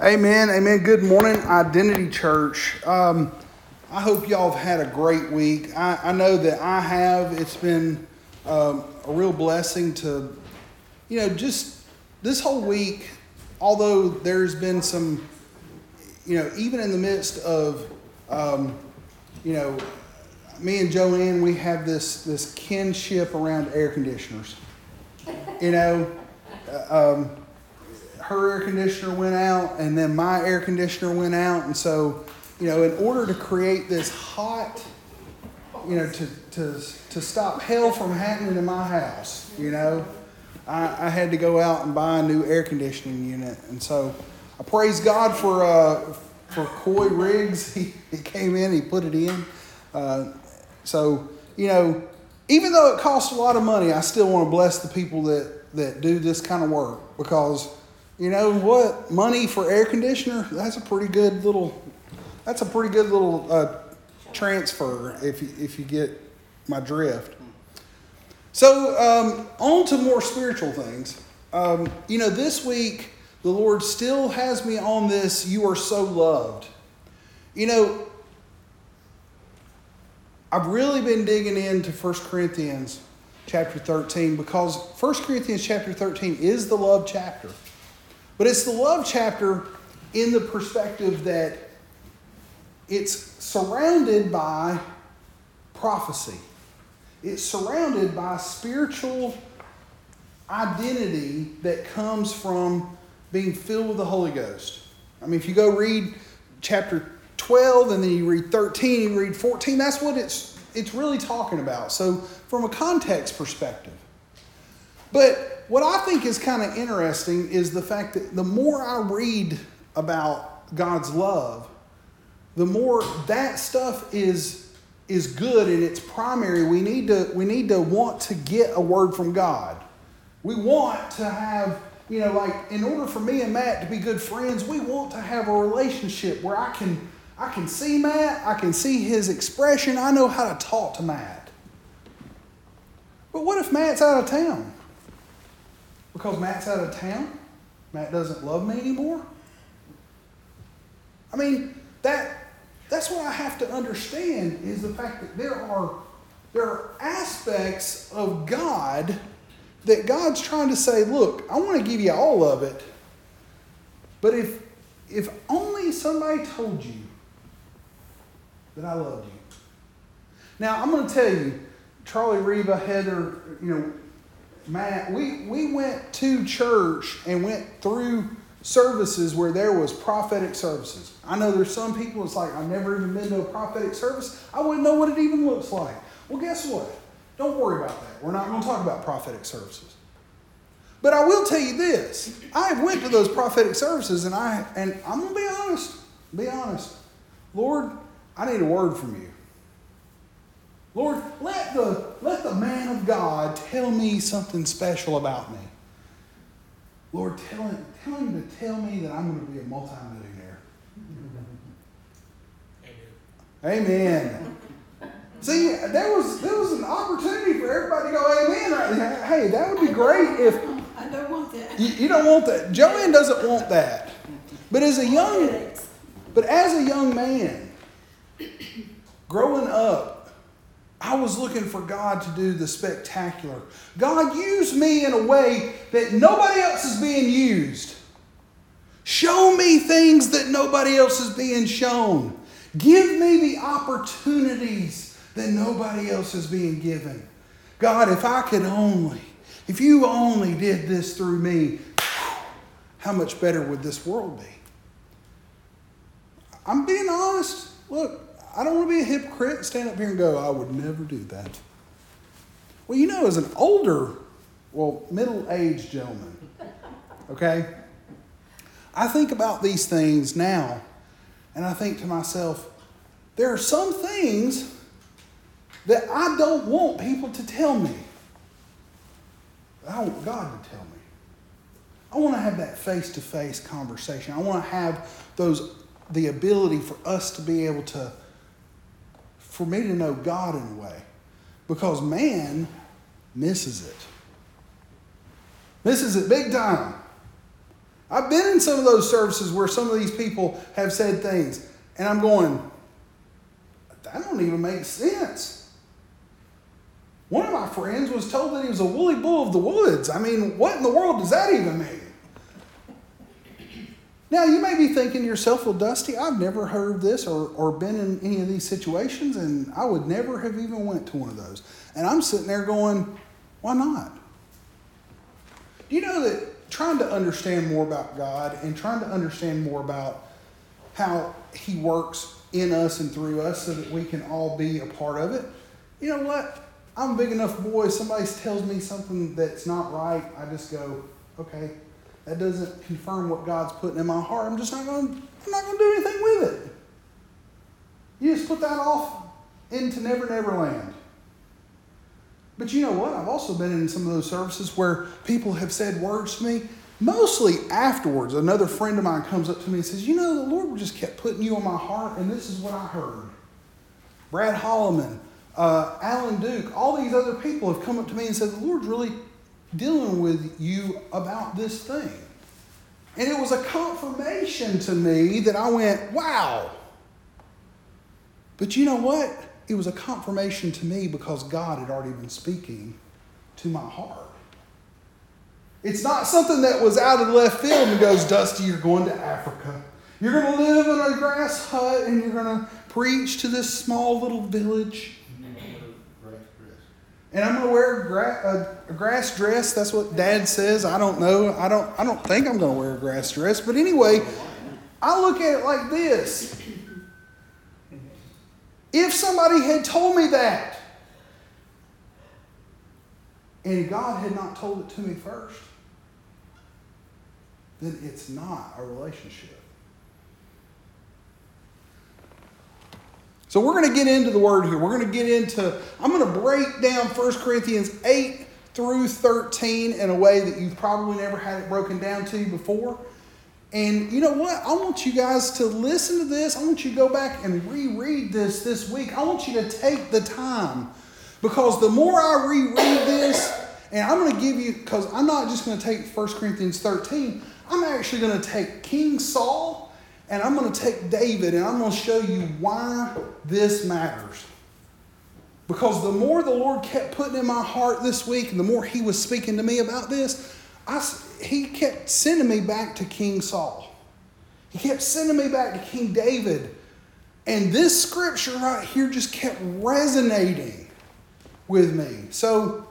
Amen. Amen. Good morning, Identity Church. Um, I hope y'all have had a great week. I, I know that I have. It's been um, a real blessing to, you know, just this whole week, although there's been some, you know, even in the midst of, um, you know, me and Joanne, we have this, this kinship around air conditioners. You know, uh, um, her air conditioner went out and then my air conditioner went out. And so you know in order to create this hot you know to, to, to stop hell from happening in my house you know I, I had to go out and buy a new air conditioning unit. And so i praise god for uh, for coy riggs. He, he came in he put it in. Uh, so you know even though it costs a lot of money i still want to bless the people that that do this kind of work because you know what? Money for air conditioner, that's a pretty good little, that's a pretty good little uh, transfer if you, if you get my drift. So, um, on to more spiritual things. Um, you know, this week, the Lord still has me on this, you are so loved. You know, I've really been digging into 1 Corinthians chapter 13 because 1 Corinthians chapter 13 is the love chapter. But it's the love chapter in the perspective that it's surrounded by prophecy. It's surrounded by spiritual identity that comes from being filled with the Holy Ghost. I mean, if you go read chapter 12 and then you read 13, you read 14, that's what it's it's really talking about. So, from a context perspective. But what I think is kind of interesting is the fact that the more I read about God's love, the more that stuff is is good and it's primary. We need to we need to want to get a word from God. We want to have, you know, like in order for me and Matt to be good friends, we want to have a relationship where I can I can see Matt, I can see his expression, I know how to talk to Matt. But what if Matt's out of town? Because Matt's out of town? Matt doesn't love me anymore? I mean, that that's what I have to understand is the fact that there are there are aspects of God that God's trying to say, look, I want to give you all of it. But if if only somebody told you that I loved you. Now I'm going to tell you, Charlie Reba, Heather, you know, Matt, we, we went to church and went through services where there was prophetic services. I know there's some people, it's like, I've never even been to a prophetic service. I wouldn't know what it even looks like. Well, guess what? Don't worry about that. We're not going to talk about prophetic services. But I will tell you this. I have went to those prophetic services and I and I'm gonna be honest. Be honest. Lord, I need a word from you. Lord, let the, let the man of God tell me something special about me. Lord, tell him, tell him to tell me that I'm going to be a multimillionaire. Amen. Amen. See, there was there was an opportunity for everybody to go amen. Hey, that would be great if I don't want that. You, you don't want that. Joanne doesn't want that. But as a young but as a young man, growing up, I was looking for God to do the spectacular. God, use me in a way that nobody else is being used. Show me things that nobody else is being shown. Give me the opportunities that nobody else is being given. God, if I could only, if you only did this through me, how much better would this world be? I'm being honest. Look, I don't want to be a hypocrite and stand up here and go, I would never do that. Well, you know, as an older, well, middle aged gentleman, okay, I think about these things now and I think to myself, there are some things that I don't want people to tell me. I want God to tell me. I want to have that face to face conversation. I want to have those the ability for us to be able to for me to know God in a way. Because man misses it. Misses it big time. I've been in some of those services where some of these people have said things, and I'm going, that don't even make sense. One of my friends was told that he was a woolly bull of the woods. I mean, what in the world does that even mean? Now, you may be thinking to yourself, well, Dusty, I've never heard this or, or been in any of these situations, and I would never have even went to one of those. And I'm sitting there going, why not? Do you know that trying to understand more about God and trying to understand more about how He works in us and through us so that we can all be a part of it, you know what? I'm a big enough boy, somebody tells me something that's not right, I just go, okay, that doesn't confirm what God's putting in my heart. I'm just not going. I'm not going to do anything with it. You just put that off into Never Never Land. But you know what? I've also been in some of those services where people have said words to me. Mostly afterwards, another friend of mine comes up to me and says, You know, the Lord just kept putting you on my heart, and this is what I heard. Brad Holloman, uh, Alan Duke, all these other people have come up to me and said, The Lord's really dealing with you about this thing. And it was a confirmation to me that I went, wow. But you know what? It was a confirmation to me because God had already been speaking to my heart. It's not something that was out of left field and goes, Dusty, you're going to Africa. You're going to live in a grass hut and you're going to preach to this small little village and I'm gonna wear a, gra- a, a, grass dress. That's what Dad says. I don't know. I don't. I don't think I'm gonna wear a grass dress. But anyway, I look at it like this: If somebody had told me that, and God had not told it to me first, then it's not a relationship. So we're going to get into the word here. We're going to get into, I'm going to break down 1 Corinthians 8 through 13 in a way that you've probably never had it broken down to before. And you know what? I want you guys to listen to this. I want you to go back and reread this this week. I want you to take the time because the more I reread this, and I'm going to give you, because I'm not just going to take 1 Corinthians 13, I'm actually going to take King Saul and I'm going to take David and I'm going to show you why this matters. Because the more the Lord kept putting in my heart this week and the more He was speaking to me about this, I, He kept sending me back to King Saul. He kept sending me back to King David. And this scripture right here just kept resonating with me. So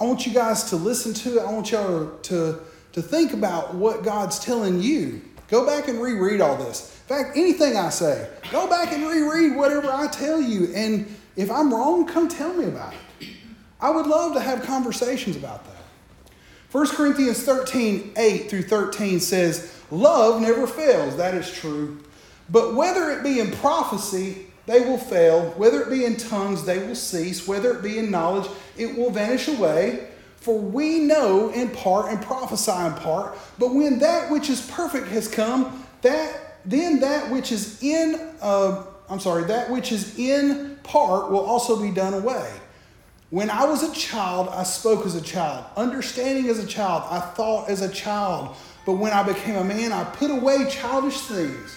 I want you guys to listen to it. I want y'all to, to think about what God's telling you Go back and reread all this. In fact, anything I say, go back and reread whatever I tell you. And if I'm wrong, come tell me about it. I would love to have conversations about that. 1 Corinthians 13, 8 through 13 says, Love never fails. That is true. But whether it be in prophecy, they will fail. Whether it be in tongues, they will cease. Whether it be in knowledge, it will vanish away. For we know in part and prophesy in part, but when that which is perfect has come, that then that which is in uh, I'm sorry, that which is in part will also be done away. When I was a child, I spoke as a child, understanding as a child, I thought as a child. But when I became a man, I put away childish things.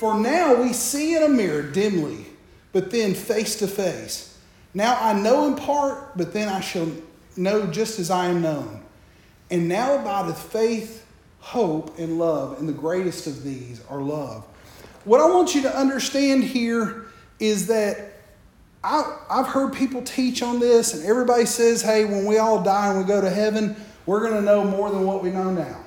For now we see in a mirror dimly, but then face to face. Now I know in part, but then I shall know just as I am known. And now abideth faith, hope, and love, and the greatest of these are love. What I want you to understand here is that I, have heard people teach on this, and everybody says, hey, when we all die and we go to heaven, we're going to know more than what we know now.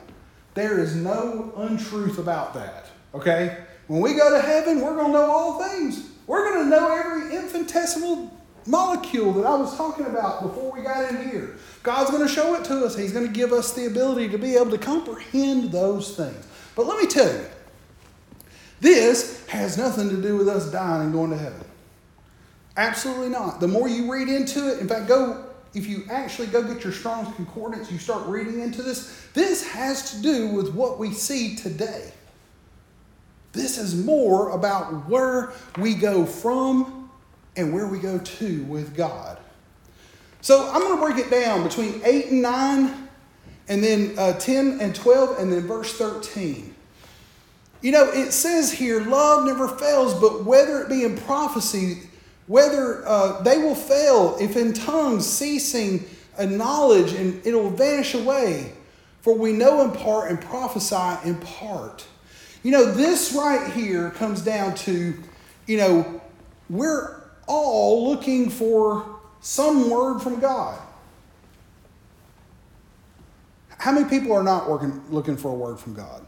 There is no untruth about that, okay? When we go to heaven, we're going to know all things. We're going to know every infinitesimal molecule that I was talking about before we got in here. God's going to show it to us. He's going to give us the ability to be able to comprehend those things. But let me tell you, this has nothing to do with us dying and going to heaven. Absolutely not. The more you read into it, in fact, go if you actually go get your Strong's Concordance, you start reading into this, this has to do with what we see today. This is more about where we go from and where we go to with God. So I'm going to break it down between 8 and 9, and then uh, 10 and 12, and then verse 13. You know, it says here, love never fails, but whether it be in prophecy, whether uh, they will fail, if in tongues, ceasing, a knowledge, and it'll vanish away. For we know in part and prophesy in part. You know, this right here comes down to, you know, we're all looking for some word from God. How many people are not working, looking for a word from God?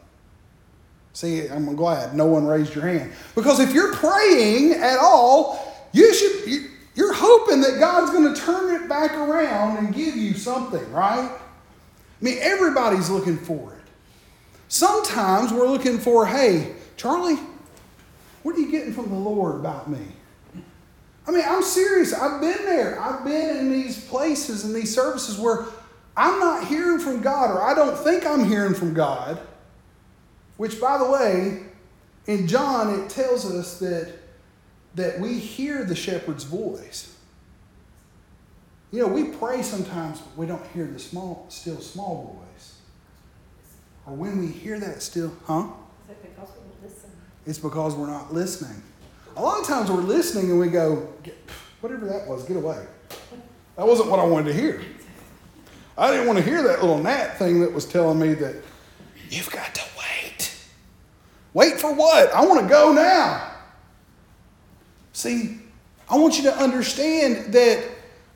See, I'm glad no one raised your hand. Because if you're praying at all, you should, you, you're hoping that God's going to turn it back around and give you something, right? I mean, everybody's looking for it. Sometimes we're looking for, hey, Charlie, what are you getting from the Lord about me? I mean, I'm serious. I've been there. I've been in these places and these services where I'm not hearing from God or I don't think I'm hearing from God. Which, by the way, in John, it tells us that, that we hear the shepherd's voice. You know, we pray sometimes, but we don't hear the small, still small voice. Or when we hear that still, huh? Is it because we listen? It's because we're not listening. A lot of times we're listening and we go, whatever that was, get away. That wasn't what I wanted to hear. I didn't want to hear that little gnat thing that was telling me that you've got to wait. Wait for what? I want to go now. See, I want you to understand that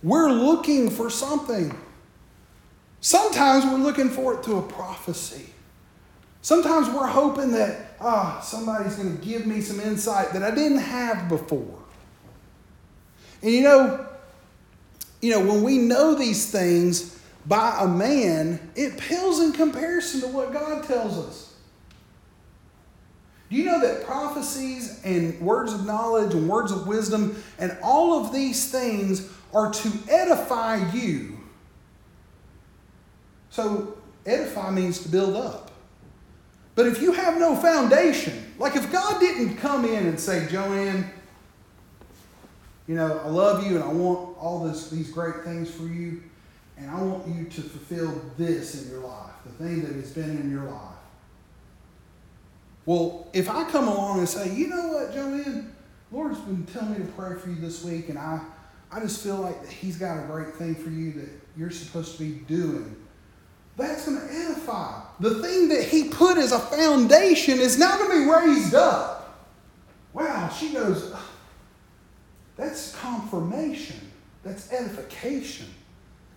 we're looking for something. Sometimes we're looking for it through a prophecy. Sometimes we're hoping that ah, somebody's going to give me some insight that I didn't have before. And you know, you know, when we know these things, by a man, it pales in comparison to what God tells us. Do you know that prophecies and words of knowledge and words of wisdom and all of these things are to edify you? So, edify means to build up. But if you have no foundation, like if God didn't come in and say, Joanne, you know, I love you and I want all this, these great things for you, and I want you to fulfill this in your life, the thing that has been in your life. Well, if I come along and say, you know what, Joanne, Lord's been telling me to pray for you this week, and I, I just feel like He's got a great thing for you that you're supposed to be doing. That's going to edify. The thing that He put as a foundation is now going to be raised up. Wow, she goes, that's confirmation, that's edification.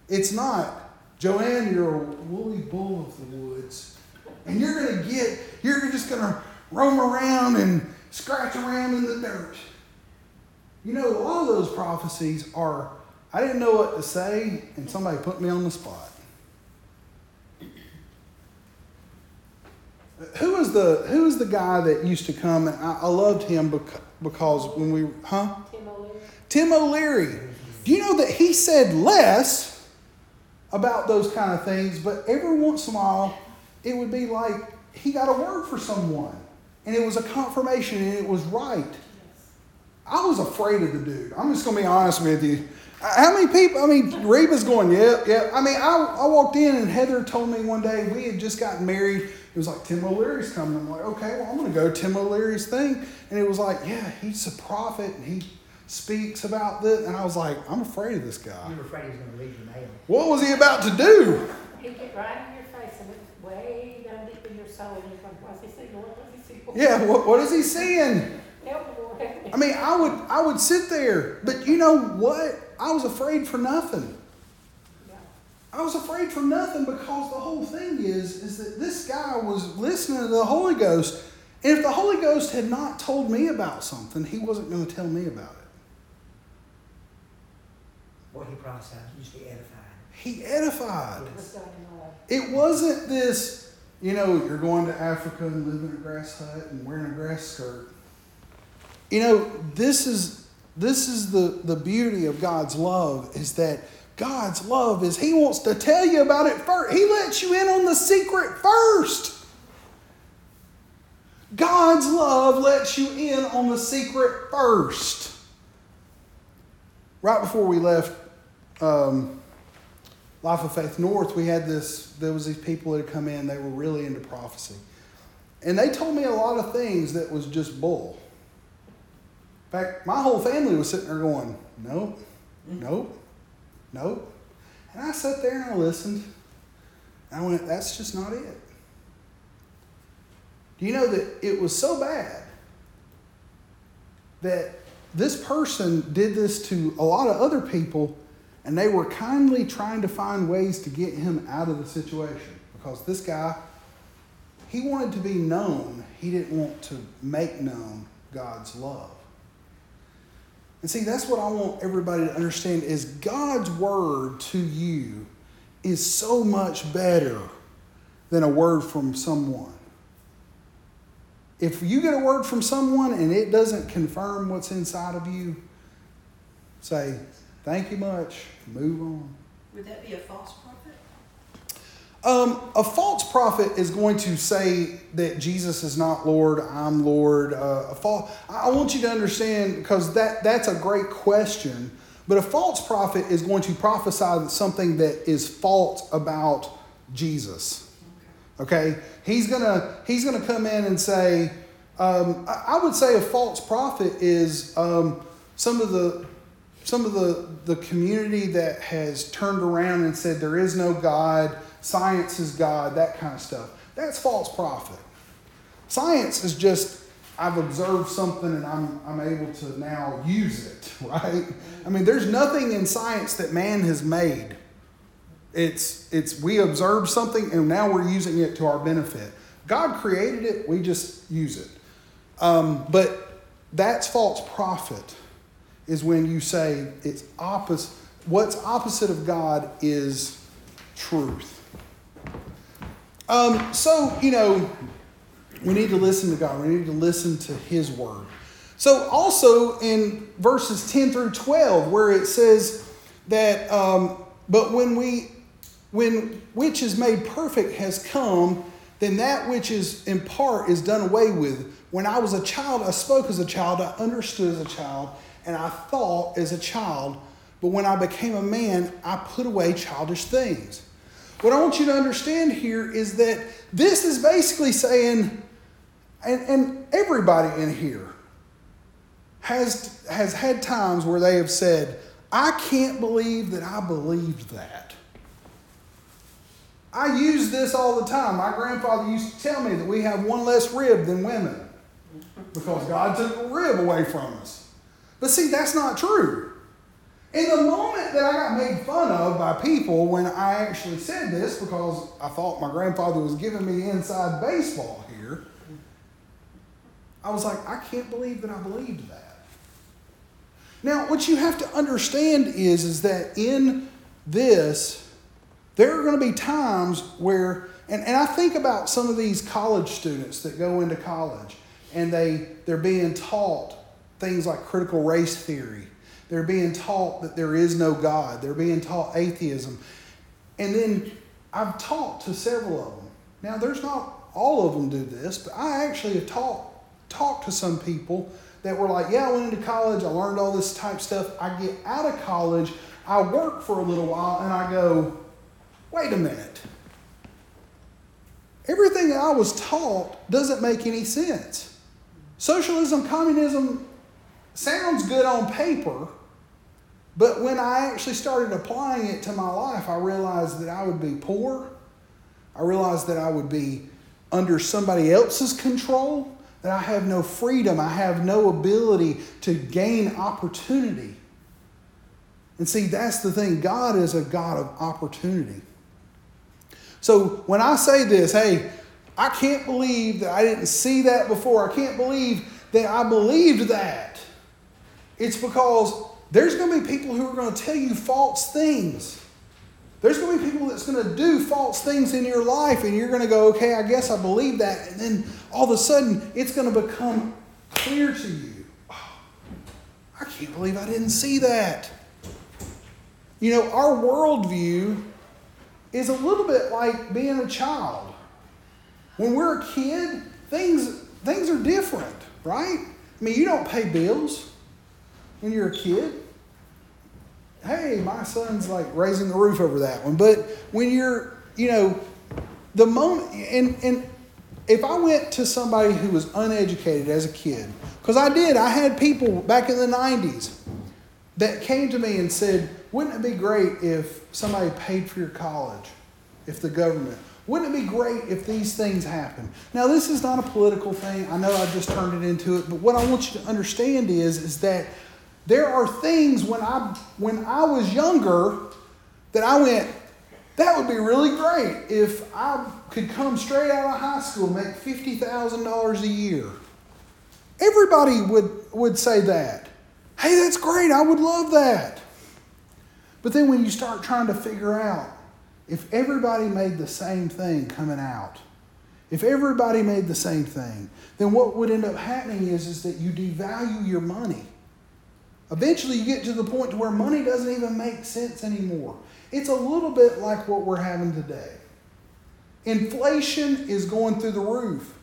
It's not, Joanne, you're a woolly bull of the woods. And you're going to get, you're just going to roam around and scratch around in the dirt. You know, all those prophecies are, I didn't know what to say, and somebody put me on the spot. Who was the Who was the guy that used to come? And I, I loved him because, because when we, huh? Tim O'Leary. Tim O'Leary. Do you know that he said less about those kind of things, but every once in a while, it would be like he got a word for someone, and it was a confirmation, and it was right. I was afraid of the dude. I'm just going to be honest with you. How many people? I mean, Reba's going, yeah, yeah. I mean, I, I walked in and Heather told me one day we had just gotten married. It was like Tim O'Leary's coming. I'm like, okay, well, I'm going to go to Tim O'Leary's thing. And it was like, yeah, he's a prophet and he speaks about this. And I was like, I'm afraid of this guy. You were afraid he was going to read your mail. What was he about to do? He'd get right in your face and it's way down deep in your soul and you're like, what's he saying, What's he saying? Yeah, what, what is he saying? Help Lord. I mean, I would I would sit there, but you know what? I was afraid for nothing. Yeah. I was afraid for nothing because the whole thing is is that this guy was listening to the Holy Ghost, and if the Holy Ghost had not told me about something, he wasn't going to tell me about it. What he prophesied, you just be edified. He edified. It was done in love. It wasn't this, you know, you're going to Africa and living in a grass hut and wearing a grass skirt. You know, this is this is the, the beauty of God's love is that God's love is He wants to tell you about it first. He lets you in on the secret first. God's love lets you in on the secret first. Right before we left um, Life of Faith North, we had this, there was these people that had come in, they were really into prophecy. And they told me a lot of things that was just bull. In fact, my whole family was sitting there going, nope, nope, nope. And I sat there and I listened. And I went, that's just not it. Do you know that it was so bad that this person did this to a lot of other people and they were kindly trying to find ways to get him out of the situation because this guy he wanted to be known he didn't want to make known god's love and see that's what i want everybody to understand is god's word to you is so much better than a word from someone if you get a word from someone and it doesn't confirm what's inside of you, say, thank you much, move on. Would that be a false? Um, a false prophet is going to say that Jesus is not Lord, I'm Lord. Uh, a false, I want you to understand because that, that's a great question. But a false prophet is going to prophesy something that is false about Jesus. Okay, he's gonna he's gonna come in and say, um, I, I would say a false prophet is um, some of the some of the the community that has turned around and said there is no God, science is God, that kind of stuff. That's false prophet. Science is just I've observed something and I'm, I'm able to now use it, right? I mean, there's nothing in science that man has made it's, it's we observed something and now we're using it to our benefit. God created it, we just use it. Um, but that's false prophet, is when you say it's opposite. What's opposite of God is truth. Um, so, you know, we need to listen to God, we need to listen to His word. So, also in verses 10 through 12, where it says that, um, but when we when which is made perfect has come, then that which is in part is done away with. When I was a child, I spoke as a child, I understood as a child, and I thought as a child. But when I became a man, I put away childish things. What I want you to understand here is that this is basically saying, and, and everybody in here has, has had times where they have said, I can't believe that I believed that. I use this all the time. My grandfather used to tell me that we have one less rib than women because God took a rib away from us. But see, that's not true. In the moment that I got made fun of by people when I actually said this because I thought my grandfather was giving me inside baseball here, I was like, I can't believe that I believed that. Now, what you have to understand is, is that in this, there are going to be times where, and, and I think about some of these college students that go into college and they, they're being taught things like critical race theory. They're being taught that there is no God. They're being taught atheism. And then I've talked to several of them. Now, there's not all of them do this, but I actually have talked talked to some people that were like, yeah, I went into college, I learned all this type stuff. I get out of college, I work for a little while, and I go, wait a minute. Everything I was taught doesn't make any sense. Socialism, communism sounds good on paper, but when I actually started applying it to my life, I realized that I would be poor. I realized that I would be under somebody else's control, that I have no freedom, I have no ability to gain opportunity. And see, that's the thing God is a God of opportunity. So when I say this, hey, I can't believe that I didn't see that before. I can't believe that I believed that. It's because there's going to be people who are going to tell you false things. There's going to be people that's going to do false things in your life, and you're going to go, okay, I guess I believe that. And then all of a sudden, it's going to become clear to you. Oh, I can't believe I didn't see that. You know, our worldview is a little bit like being a child. When we're a kid, things, things are different, right? I mean, you don't pay bills when you're a kid. Hey, my son's like raising the roof over that one. But when you're, you know, the moment, and, and if I went to somebody who was uneducated as a kid, because I did, I had people back in the 90s that came to me and said, wouldn't it be great if somebody paid for your college, if the government? Wouldn't it be great if these things happened? Now, this is not a political thing. I know I just turned it into it, but what I want you to understand is, is that there are things when I when I was younger that I went, that would be really great if I could come straight out of high school, make fifty thousand dollars a year. Everybody would would say that. Hey, that's great. I would love that. But then when you start trying to figure out if everybody made the same thing coming out, if everybody made the same thing, then what would end up happening is, is that you devalue your money. Eventually, you get to the point to where money doesn't even make sense anymore. It's a little bit like what we're having today. Inflation is going through the roof.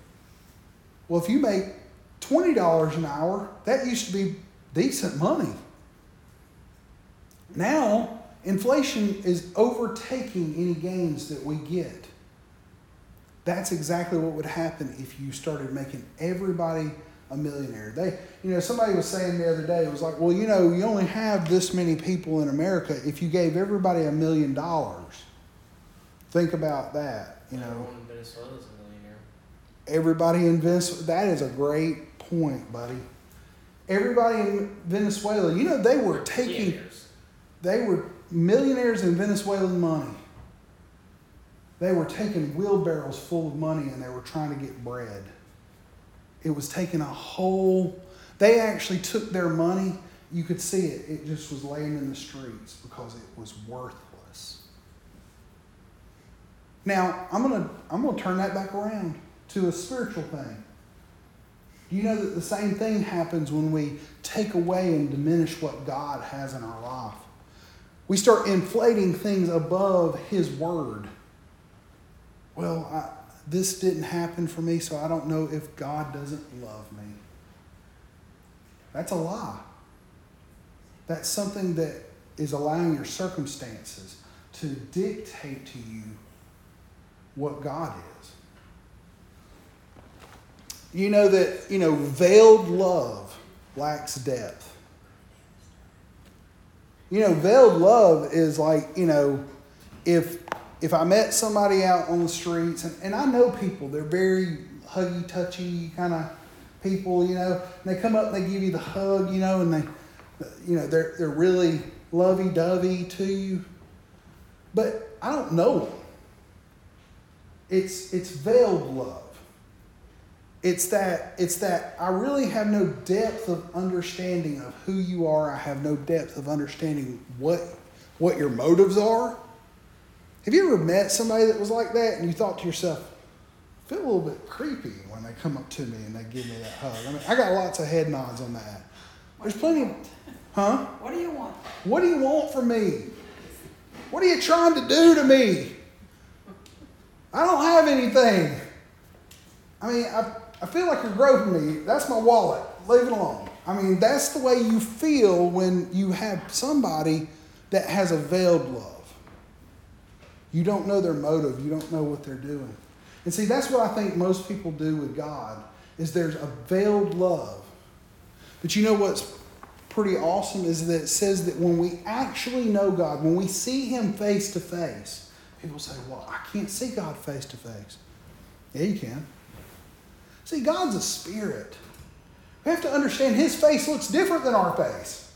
Well, if you make $20 an hour, that used to be decent money. Now, inflation is overtaking any gains that we get. That's exactly what would happen if you started making everybody a millionaire. They, you know, somebody was saying the other day, it was like, well, you know, you only have this many people in America. If you gave everybody a million dollars, think about that. You know, Everyone in Venezuela's a millionaire. everybody in Venezuela. That is a great point, buddy. Everybody in Venezuela, you know, they were taking, they were millionaires in Venezuelan money. They were taking wheelbarrows full of money and they were trying to get bread. It was taking a whole, they actually took their money. You could see it. It just was laying in the streets because it was worthless. Now, I'm going to I'm going to turn that back around to a spiritual thing. Do you know that the same thing happens when we take away and diminish what God has in our life? We start inflating things above His Word. Well, I, this didn't happen for me, so I don't know if God doesn't love me. That's a lie. That's something that is allowing your circumstances to dictate to you what God is. You know that, you know, veiled love lacks depth. You know, veiled love is like, you know, if if I met somebody out on the streets, and, and I know people, they're very huggy, touchy kind of people, you know, and they come up and they give you the hug, you know, and they, you know, they're, they're really lovey dovey to you. But I don't know them. It's, it's veiled love. It's that, it's that I really have no depth of understanding of who you are. I have no depth of understanding what, what your motives are. Have you ever met somebody that was like that and you thought to yourself, I feel a little bit creepy when they come up to me and they give me that hug? I mean, I got lots of head nods on that. There's plenty of, huh? What do you want? What do you want from me? What are you trying to do to me? I don't have anything. I mean, I, I feel like you're groping me. That's my wallet. Leave it alone. I mean, that's the way you feel when you have somebody that has a veiled love. You don't know their motive. You don't know what they're doing. And see, that's what I think most people do with God is there's a veiled love. But you know what's pretty awesome is that it says that when we actually know God, when we see him face to face, people say, "Well, I can't see God face to face." Yeah, you can. See, God's a spirit. We have to understand his face looks different than our face.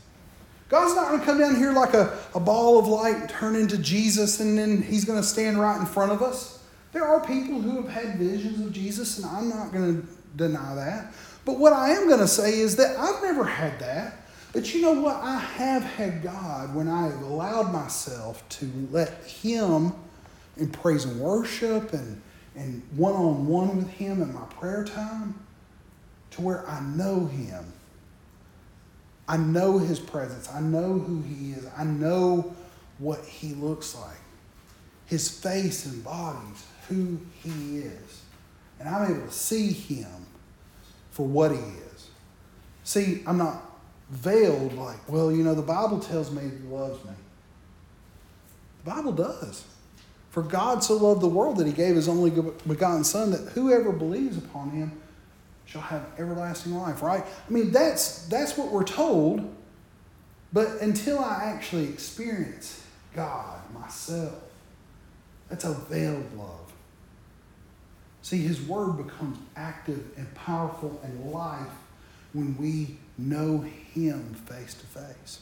God's not going to come down here like a, a ball of light and turn into Jesus and then he's going to stand right in front of us. There are people who have had visions of Jesus, and I'm not going to deny that. But what I am going to say is that I've never had that. But you know what? I have had God when I have allowed myself to let Him in praise and worship and and one on one with Him in my prayer time to where I know Him. I know His presence. I know who He is. I know what He looks like. His face embodies who He is. And I'm able to see Him for what He is. See, I'm not veiled, like, well, you know, the Bible tells me he loves me. The Bible does. For God so loved the world that he gave his only begotten Son, that whoever believes upon him shall have everlasting life, right? I mean, that's, that's what we're told. But until I actually experience God myself, that's a veiled love. See, his word becomes active and powerful and life when we know him face to face.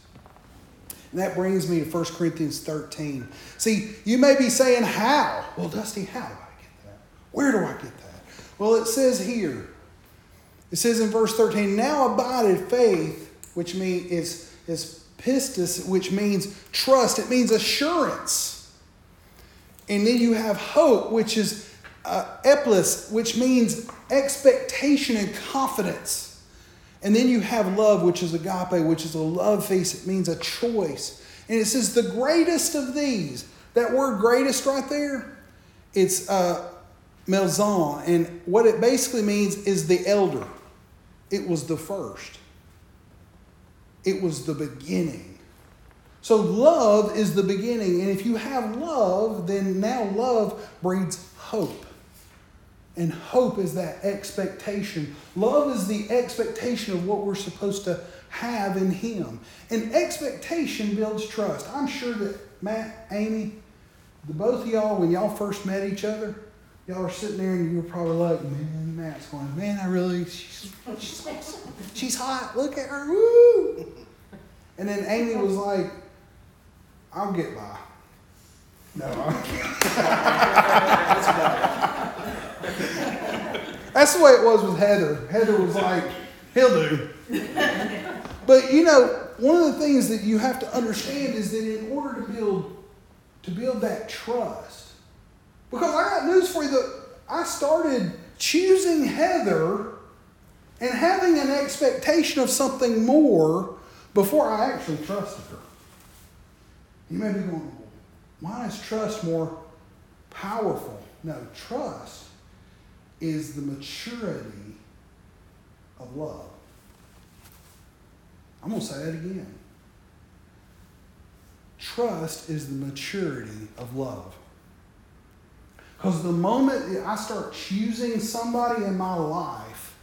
And that brings me to 1 Corinthians 13. See, you may be saying, How? Well, Dusty, how do I get that? Where do I get that? Well, it says here, it says in verse 13, Now abided faith, which means is, is pistis, which means trust, it means assurance. And then you have hope, which is uh, elpis, which means expectation and confidence. And then you have love, which is agape, which is a love face. It means a choice. And it says the greatest of these. That word greatest right there, it's uh, melzon. And what it basically means is the elder. It was the first. It was the beginning. So love is the beginning. And if you have love, then now love breeds hope. And hope is that expectation. Love is the expectation of what we're supposed to have in Him. And expectation builds trust. I'm sure that Matt, Amy, the both of y'all, when y'all first met each other, y'all were sitting there and you were probably like, man, Matt's going, man, I really, she's, she's, she's hot. Look at her. Woo! And then Amy was like, I'll get by. No, That's the way it was with Heather. Heather was like, he'll do. But you know, one of the things that you have to understand is that in order to build to build that trust, because I got news for you that I started choosing Heather and having an expectation of something more before I actually trusted her. You may be going, why is trust more powerful? No, trust is the maturity of love. I'm going to say that again. Trust is the maturity of love. Because the moment I start choosing somebody in my life,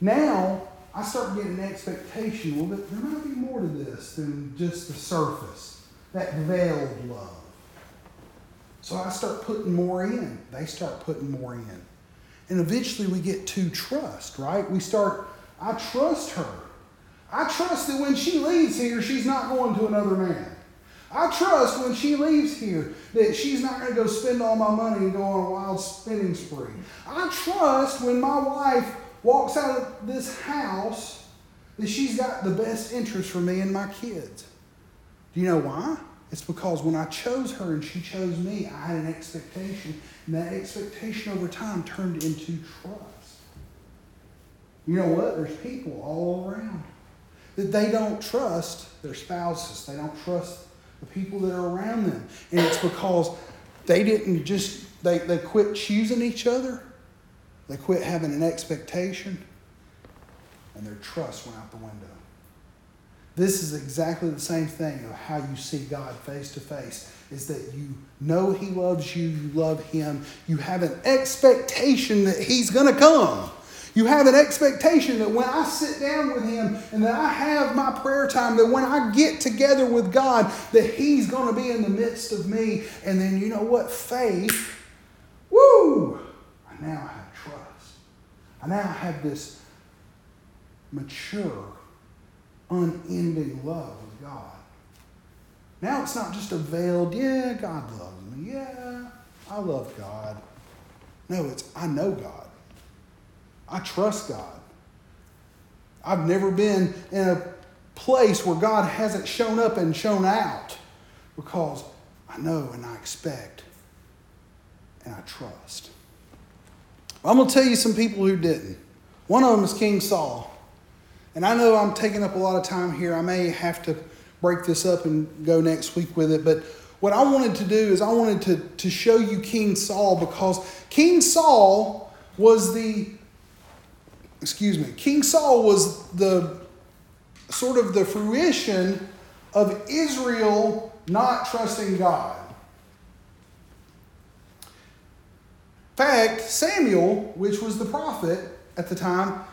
now I start getting an expectation. Well, there might be more to this than just the surface, that veiled love. So I start putting more in. They start putting more in. And eventually we get to trust, right? We start, I trust her. I trust that when she leaves here, she's not going to another man. I trust when she leaves here that she's not going to go spend all my money and go on a wild spending spree. I trust when my wife walks out of this house that she's got the best interest for me and my kids. Do you know why? It's because when I chose her and she chose me, I had an expectation. And that expectation over time turned into trust. You know what? There's people all around that they don't trust their spouses, they don't trust the people that are around them. And it's because they didn't just, they, they quit choosing each other, they quit having an expectation, and their trust went out the window. This is exactly the same thing of how you see God face to face is that you know he loves you, you love him, you have an expectation that he's going to come. You have an expectation that when I sit down with him and that I have my prayer time, that when I get together with God, that he's going to be in the midst of me. And then you know what? Faith, woo! I now have trust. I now have this mature unending love with God. Now it's not just a veiled, yeah, God loves me. Yeah, I love God. No, it's I know God. I trust God. I've never been in a place where God hasn't shown up and shown out because I know and I expect and I trust. I'm going to tell you some people who didn't. One of them is King Saul. And I know I'm taking up a lot of time here. I may have to break this up and go next week with it. But what I wanted to do is I wanted to, to show you King Saul because King Saul was the, excuse me, King Saul was the sort of the fruition of Israel not trusting God. In fact, Samuel, which was the prophet at the time,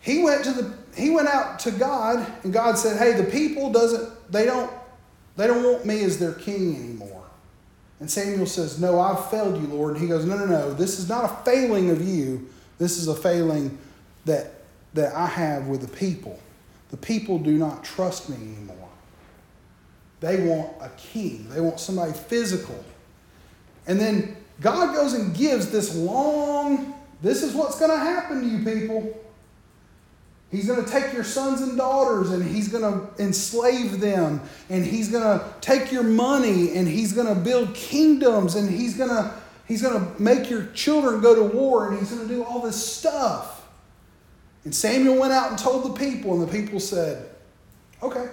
he went to the he went out to God and God said, "Hey, the people doesn't they don't they don't want me as their king anymore." And Samuel says, "No, I've failed you, Lord." And he goes, "No, no, no. This is not a failing of you. This is a failing that that I have with the people. The people do not trust me anymore. They want a king. They want somebody physical." And then God goes and gives this long, this is what's going to happen to you people. He's going to take your sons and daughters and he's going to enslave them and he's going to take your money and he's going to build kingdoms and he's going to he's going to make your children go to war and he's going to do all this stuff. And Samuel went out and told the people and the people said, "Okay."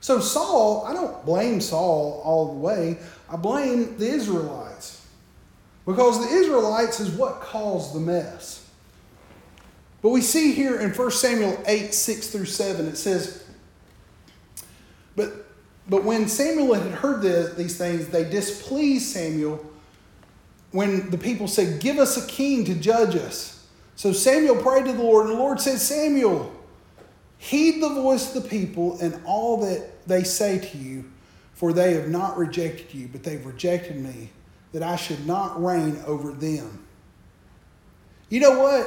So Saul, I don't blame Saul all the way. I blame the Israelites. Because the Israelites is what caused the mess. But we see here in 1 Samuel 8, 6 through 7, it says, But, but when Samuel had heard these things, they displeased Samuel when the people said, Give us a king to judge us. So Samuel prayed to the Lord, and the Lord said, Samuel, heed the voice of the people and all that they say to you, for they have not rejected you, but they've rejected me, that I should not reign over them. You know what?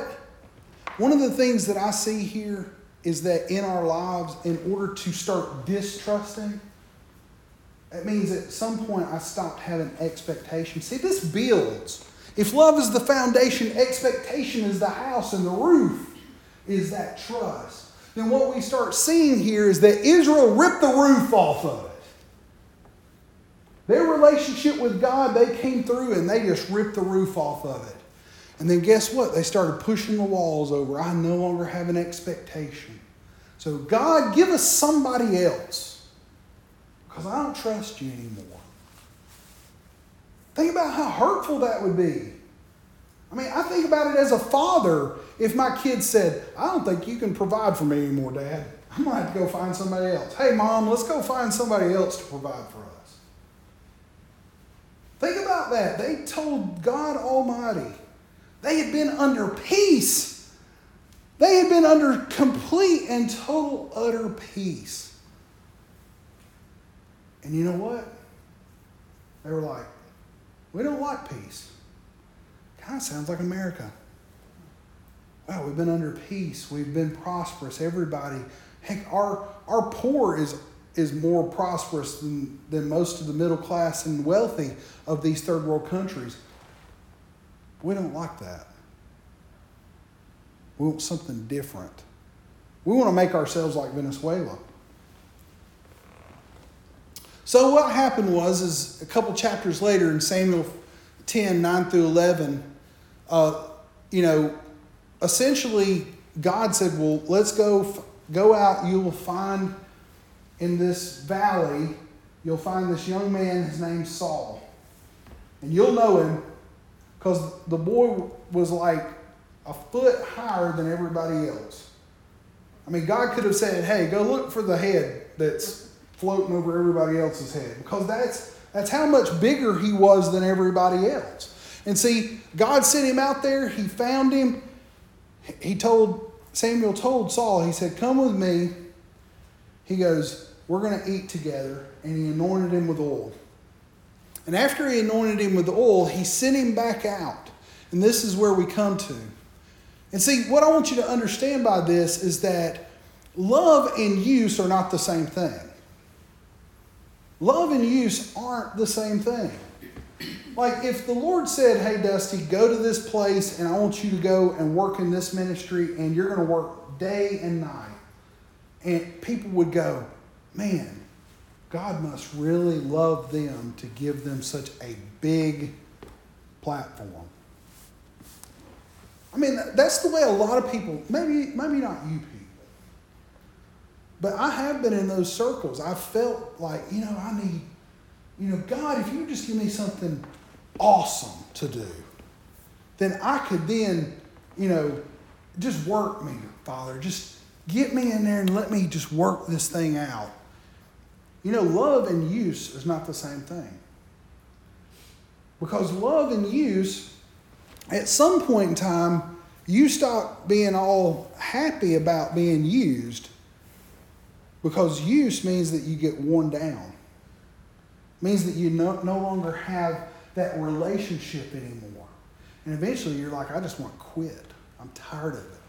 One of the things that I see here is that in our lives, in order to start distrusting, it means at some point I stopped having expectation. See, this builds. If love is the foundation, expectation is the house, and the roof is that trust. Then what we start seeing here is that Israel ripped the roof off of it. Their relationship with God, they came through and they just ripped the roof off of it. And then guess what? They started pushing the walls over. I no longer have an expectation. So, God, give us somebody else because I don't trust you anymore. Think about how hurtful that would be. I mean, I think about it as a father. If my kid said, I don't think you can provide for me anymore, Dad, I'm going to have to go find somebody else. Hey, Mom, let's go find somebody else to provide for us. Think about that. They told God Almighty, they had been under peace. They had been under complete and total utter peace. And you know what? They were like, we don't like peace. Kind of sounds like America. Wow, we've been under peace. We've been prosperous. Everybody, heck, our, our poor is, is more prosperous than, than most of the middle class and wealthy of these third world countries. We don't like that. We want something different. We want to make ourselves like Venezuela. So what happened was, is a couple chapters later in Samuel 10, 9 through 11, uh, you know, essentially God said, well, let's go, go out. You will find in this valley, you'll find this young man, his name's Saul. And you'll know him because the boy was like a foot higher than everybody else. I mean, God could have said, hey, go look for the head that's floating over everybody else's head because that's, that's how much bigger he was than everybody else. And see, God sent him out there, he found him. He told, Samuel told Saul, he said, Come with me. He goes, We're going to eat together. And he anointed him with oil. And after he anointed him with oil, he sent him back out. And this is where we come to. And see, what I want you to understand by this is that love and use are not the same thing. Love and use aren't the same thing. Like if the Lord said, Hey, Dusty, go to this place and I want you to go and work in this ministry and you're going to work day and night. And people would go, Man, God must really love them to give them such a big platform. I mean, that's the way a lot of people, maybe, maybe not you people, but I have been in those circles. I felt like, you know, I need, you know, God, if you just give me something awesome to do, then I could then, you know, just work me, Father. Just get me in there and let me just work this thing out. You know, love and use is not the same thing. Because love and use, at some point in time, you stop being all happy about being used because use means that you get worn down. It means that you no, no longer have that relationship anymore. And eventually you're like, I just want to quit. I'm tired of it.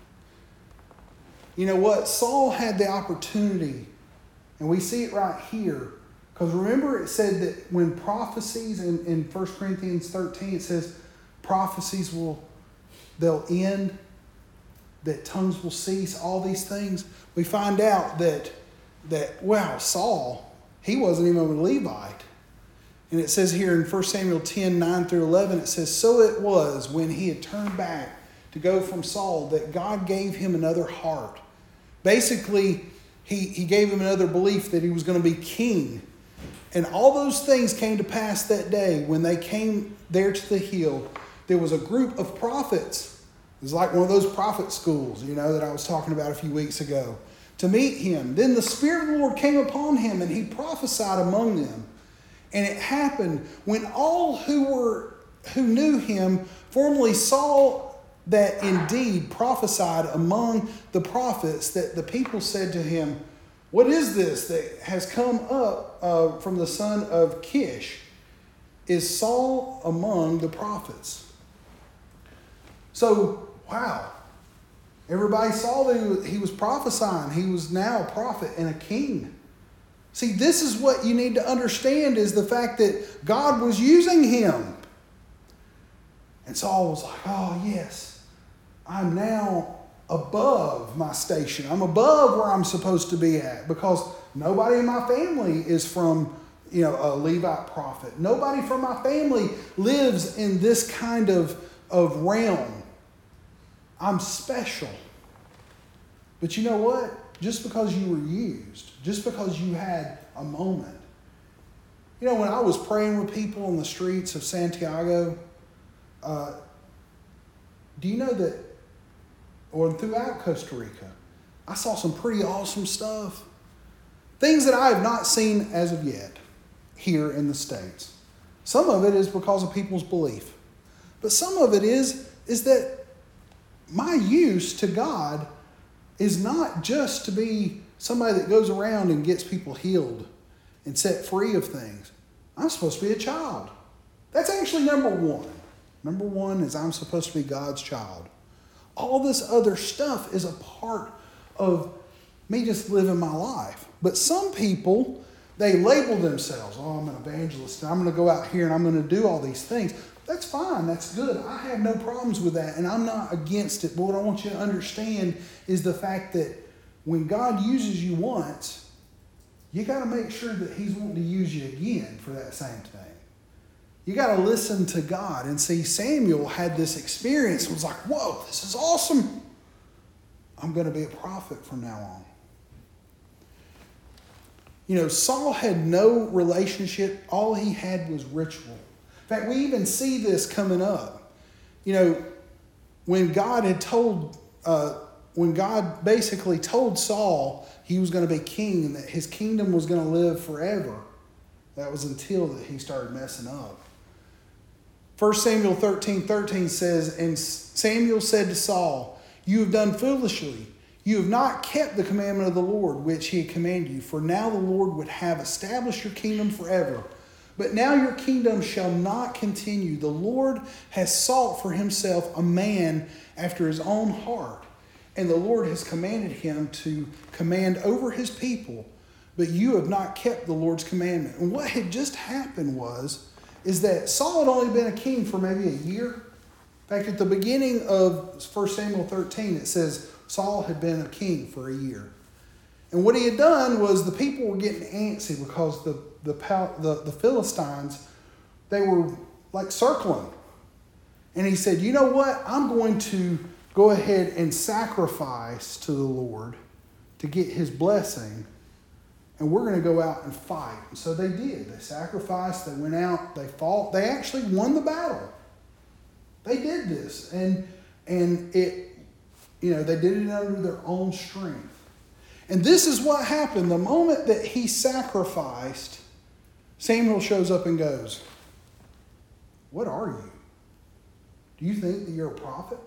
You know what? Saul had the opportunity, and we see it right here. Because remember, it said that when prophecies in, in 1 Corinthians 13, it says prophecies will they'll end, that tongues will cease, all these things. We find out that that wow, Saul, he wasn't even a Levite. And it says here in 1 Samuel 10, 9 through 11, it says, So it was when he had turned back to go from Saul that God gave him another heart. Basically, he, he gave him another belief that he was going to be king. And all those things came to pass that day when they came there to the hill. There was a group of prophets. It was like one of those prophet schools, you know, that I was talking about a few weeks ago, to meet him. Then the Spirit of the Lord came upon him, and he prophesied among them. And it happened when all who were who knew him formerly saw that indeed prophesied among the prophets that the people said to him, What is this that has come up uh, from the son of Kish? Is Saul among the prophets? So, wow. Everybody saw that he was prophesying. He was now a prophet and a king. See, this is what you need to understand is the fact that God was using him. And Saul was like, oh, yes, I'm now above my station. I'm above where I'm supposed to be at because nobody in my family is from, you know, a Levite prophet. Nobody from my family lives in this kind of, of realm. I'm special. But you know what? Just because you were used, just because you had a moment. You know, when I was praying with people on the streets of Santiago, uh, do you know that, or throughout Costa Rica, I saw some pretty awesome stuff. Things that I have not seen as of yet here in the States. Some of it is because of people's belief. But some of it is, is that my use to God is not just to be somebody that goes around and gets people healed and set free of things. I'm supposed to be a child. That's actually number one. Number one is I'm supposed to be God's child. All this other stuff is a part of me just living my life. But some people, they label themselves, oh, I'm an evangelist, and I'm going to go out here and I'm going to do all these things. That's fine, that's good. I have no problems with that, and I'm not against it. But what I want you to understand is the fact that when God uses you once, you got to make sure that He's wanting to use you again for that same thing. You got to listen to God and see. Samuel had this experience and was like, whoa, this is awesome. I'm going to be a prophet from now on. You know, Saul had no relationship, all he had was ritual. In fact, we even see this coming up. You know, when God had told, uh, when God basically told Saul he was going to be king and that his kingdom was going to live forever, that was until that he started messing up. 1 Samuel 13 13 says, And Samuel said to Saul, You have done foolishly. You have not kept the commandment of the Lord which he had commanded you, for now the Lord would have established your kingdom forever. But now your kingdom shall not continue. The Lord has sought for himself a man after his own heart, and the Lord has commanded him to command over his people, but you have not kept the Lord's commandment. And what had just happened was is that Saul had only been a king for maybe a year. In fact, at the beginning of 1 Samuel 13, it says Saul had been a king for a year. And what he had done was the people were getting antsy because the, the, the, the Philistines, they were like circling. And he said, You know what? I'm going to go ahead and sacrifice to the Lord to get his blessing and we're going to go out and fight. And so they did. They sacrificed, they went out, they fought. They actually won the battle. They did this. And and it You know, they did it under their own strength. And this is what happened. The moment that he sacrificed, Samuel shows up and goes, What are you? Do you think that you're a prophet?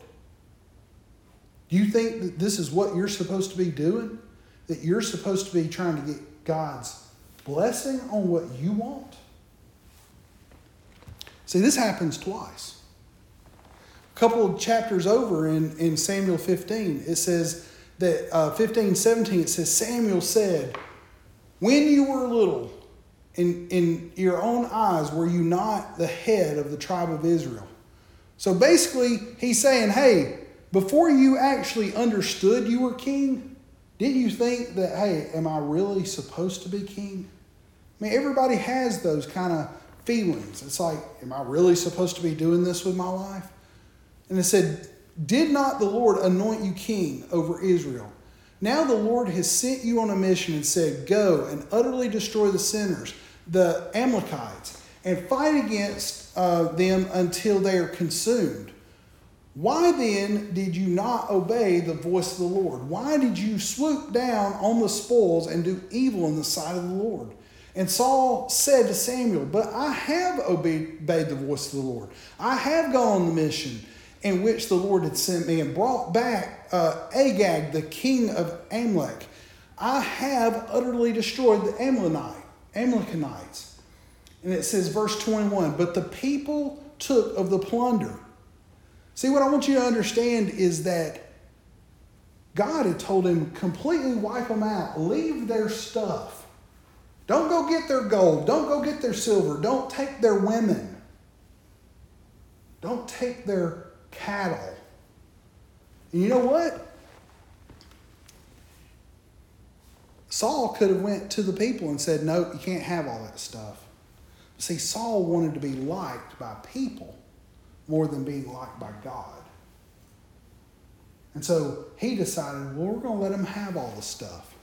Do you think that this is what you're supposed to be doing? That you're supposed to be trying to get God's blessing on what you want? See, this happens twice. A couple chapters over in, in Samuel 15, it says that uh, 15, 17, it says, Samuel said, When you were little, in, in your own eyes, were you not the head of the tribe of Israel? So basically, he's saying, Hey, before you actually understood you were king, didn't you think that, hey, am I really supposed to be king? I mean, everybody has those kind of feelings. It's like, am I really supposed to be doing this with my life? And it said, Did not the Lord anoint you king over Israel? Now the Lord has sent you on a mission and said, Go and utterly destroy the sinners, the Amalekites, and fight against uh, them until they are consumed. Why then did you not obey the voice of the Lord? Why did you swoop down on the spoils and do evil in the sight of the Lord? And Saul said to Samuel, But I have obeyed the voice of the Lord. I have gone on the mission in which the Lord had sent me and brought back uh, Agag, the king of Amalek. I have utterly destroyed the Amalekite, Amalekites. And it says, verse 21 But the people took of the plunder See, what I want you to understand is that God had told him completely wipe them out, leave their stuff. Don't go get their gold. Don't go get their silver. Don't take their women. Don't take their cattle. And you know what? Saul could have went to the people and said, "No, you can't have all that stuff." See, Saul wanted to be liked by people more than being liked by God. And so he decided, well, we're going to let him have all the stuff.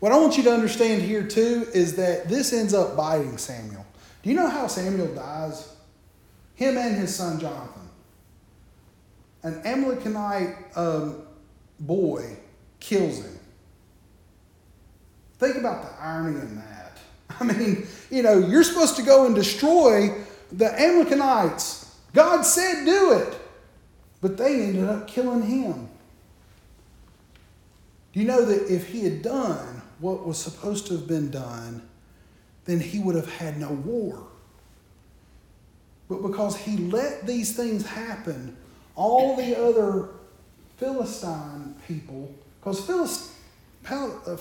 What I want you to understand here, too, is that this ends up biting Samuel. Do you know how Samuel dies? Him and his son Jonathan. An Amalekite um, boy kills him. Think about the irony in that. I mean, you know, you're supposed to go and destroy the Amalekites God said do it, but they ended up killing him. Do you know that if he had done what was supposed to have been done, then he would have had no war? But because he let these things happen, all the other Philistine people, because Philist, uh,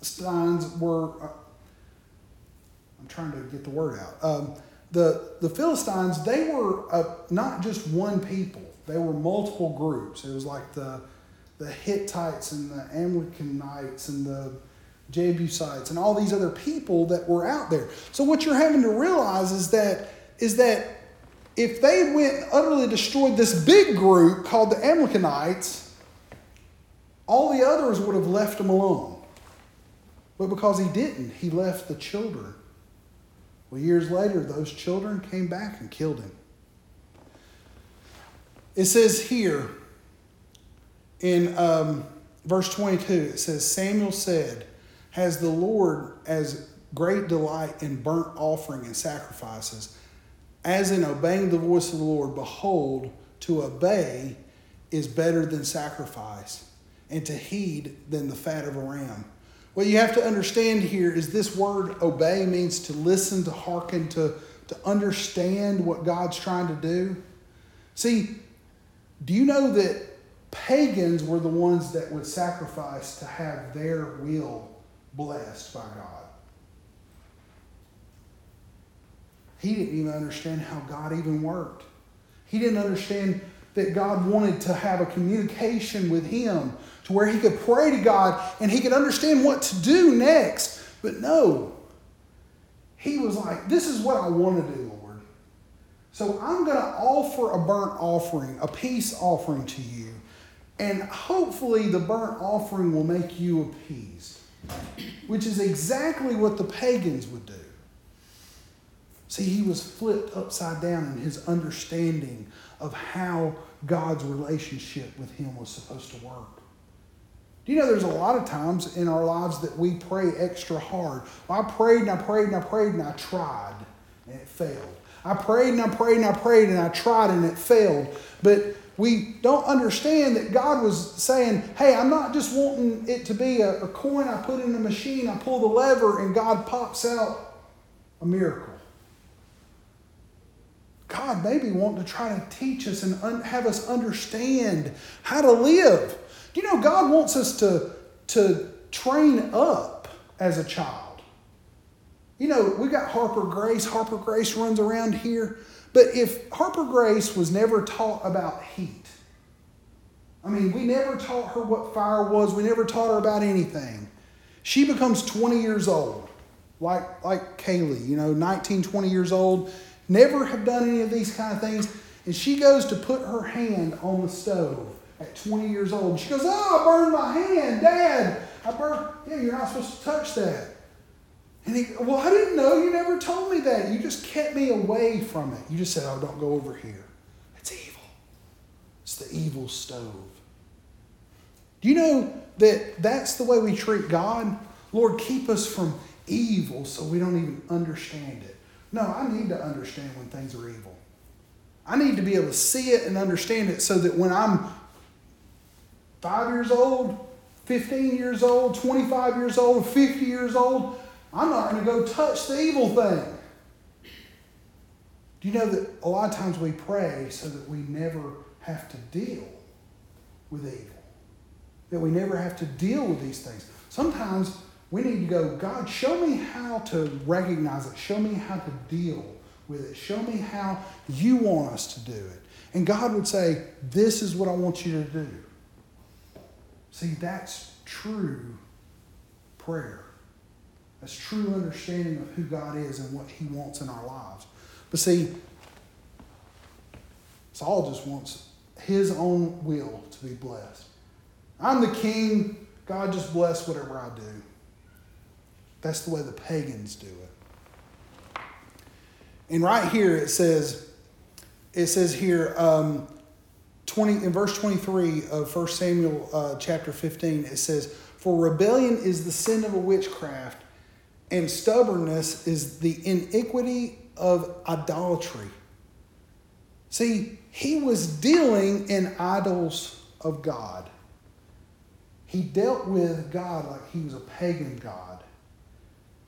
Philistines were, uh, I'm trying to get the word out. Um, the, the Philistines, they were uh, not just one people, they were multiple groups. It was like the, the Hittites and the Amalekites and the Jebusites and all these other people that were out there. So what you're having to realize is that is that if they went utterly destroyed this big group called the Amalekites, all the others would have left them alone. But because he didn't, he left the children well, years later, those children came back and killed him. It says here in um, verse 22, it says, Samuel said, Has the Lord as great delight in burnt offering and sacrifices, as in obeying the voice of the Lord? Behold, to obey is better than sacrifice, and to heed than the fat of a ram. What you have to understand here is this word obey means to listen, to hearken, to, to understand what God's trying to do. See, do you know that pagans were the ones that would sacrifice to have their will blessed by God? He didn't even understand how God even worked. He didn't understand that God wanted to have a communication with him to where he could pray to God and he could understand what to do next. But no, he was like, This is what I want to do, Lord. So I'm going to offer a burnt offering, a peace offering to you. And hopefully the burnt offering will make you appeased, which is exactly what the pagans would do. See, he was flipped upside down in his understanding of how God's relationship with Him was supposed to work. You know there's a lot of times in our lives that we pray extra hard? Well, I prayed and I prayed and I prayed and I tried and it failed. I prayed and I prayed and I prayed and I tried and it failed. But we don't understand that God was saying, hey, I'm not just wanting it to be a, a coin I put in the machine, I pull the lever, and God pops out a miracle. God maybe wanting to try to teach us and un- have us understand how to live. You know God wants us to, to train up as a child? You know, we got Harper Grace. Harper Grace runs around here. But if Harper Grace was never taught about heat, I mean, we never taught her what fire was, we never taught her about anything. She becomes 20 years old, like, like Kaylee, you know, 19, 20 years old, never have done any of these kind of things. And she goes to put her hand on the stove at 20 years old. She goes, Oh, I burned my hand, Dad. I burned. Yeah, you're not supposed to touch that. And he, well, I didn't know. You never told me that. You just kept me away from it. You just said, oh, don't go over here. It's evil. It's the evil stove. Do you know that that's the way we treat God? Lord, keep us from evil so we don't even understand it. No, I need to understand when things are evil. I need to be able to see it and understand it so that when I'm five years old, 15 years old, 25 years old, 50 years old, I'm not going to go touch the evil thing. Do you know that a lot of times we pray so that we never have to deal with evil? That we never have to deal with these things. Sometimes we need to go, God, show me how to recognize it. Show me how to deal with it. Show me how you want us to do it. And God would say, This is what I want you to do. See, that's true prayer. That's true understanding of who God is and what He wants in our lives. But see, Saul just wants his own will to be blessed. I'm the king. God just bless whatever I do. That's the way the pagans do it. And right here it says, it says here, um, 20 in verse 23 of 1 Samuel uh, chapter 15, it says, For rebellion is the sin of a witchcraft, and stubbornness is the iniquity of idolatry. See, he was dealing in idols of God. He dealt with God like he was a pagan God.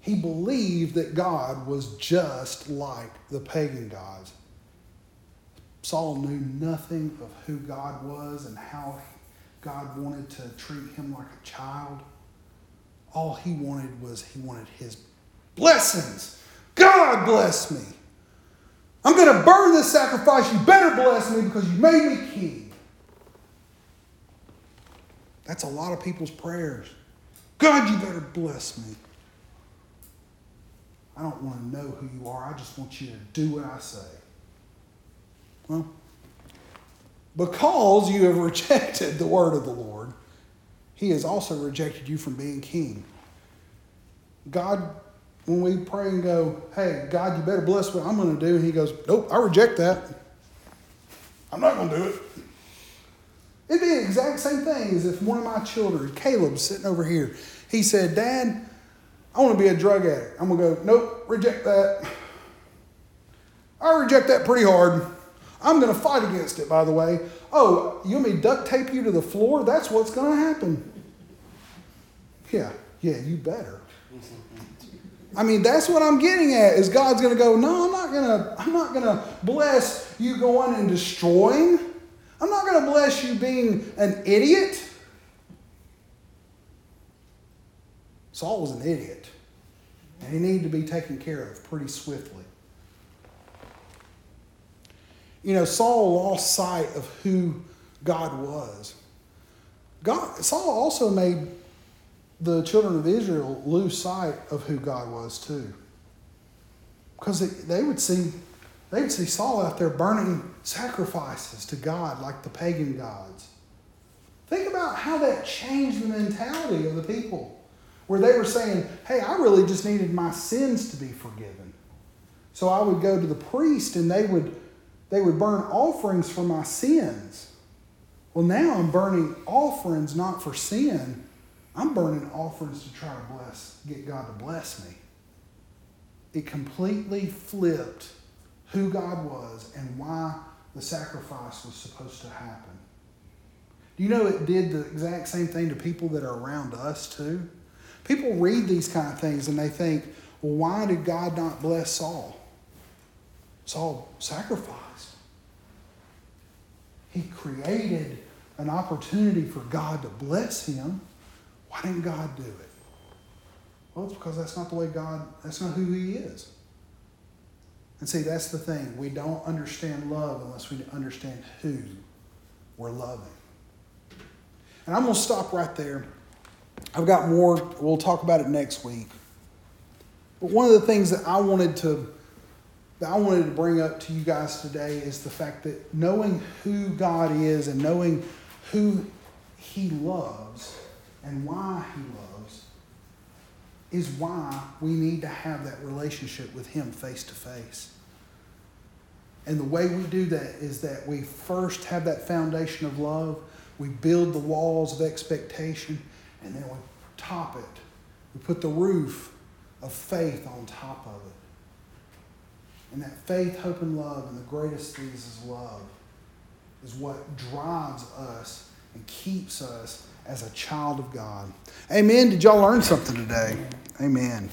He believed that God was just like the pagan gods. Saul knew nothing of who God was and how God wanted to treat him like a child. All he wanted was he wanted his blessings. God bless me. I'm going to burn this sacrifice. You better bless me because you made me king. That's a lot of people's prayers. God, you better bless me. I don't want to know who you are. I just want you to do what I say. Well, because you have rejected the word of the Lord, he has also rejected you from being king. God, when we pray and go, hey, God, you better bless what I'm going to do, and he goes, nope, I reject that. I'm not going to do it. It'd be the exact same thing as if one of my children, Caleb, sitting over here, he said, Dad, I want to be a drug addict. I'm going to go, nope, reject that. I reject that pretty hard. I'm going to fight against it, by the way. Oh, you want me to duct tape you to the floor? That's what's going to happen. Yeah, yeah, you better. I mean, that's what I'm getting at. Is God's going to go? No, I'm not going to. I'm not going to bless you going and destroying. I'm not going to bless you being an idiot. Saul was an idiot, and he needed to be taken care of pretty swiftly. You know, Saul lost sight of who God was. God, Saul also made the children of Israel lose sight of who God was too. Because they, would see they would see Saul out there burning sacrifices to God like the pagan gods. Think about how that changed the mentality of the people. Where they were saying, hey, I really just needed my sins to be forgiven. So I would go to the priest and they would they would burn offerings for my sins. Well, now I'm burning offerings not for sin. I'm burning offerings to try to bless, get God to bless me. It completely flipped who God was and why the sacrifice was supposed to happen. Do you know it did the exact same thing to people that are around us too? People read these kind of things and they think, well, why did God not bless Saul? Saul sacrificed. He created an opportunity for God to bless him. Why didn't God do it? Well, it's because that's not the way God, that's not who He is. And see, that's the thing. We don't understand love unless we understand who we're loving. And I'm going to stop right there. I've got more. We'll talk about it next week. But one of the things that I wanted to that I wanted to bring up to you guys today is the fact that knowing who God is and knowing who He loves and why He loves is why we need to have that relationship with Him face to face. And the way we do that is that we first have that foundation of love, we build the walls of expectation, and then we top it. We put the roof of faith on top of it. And that faith, hope, and love, and the greatest these is love, is what drives us and keeps us as a child of God. Amen. Did y'all learn something today? Amen.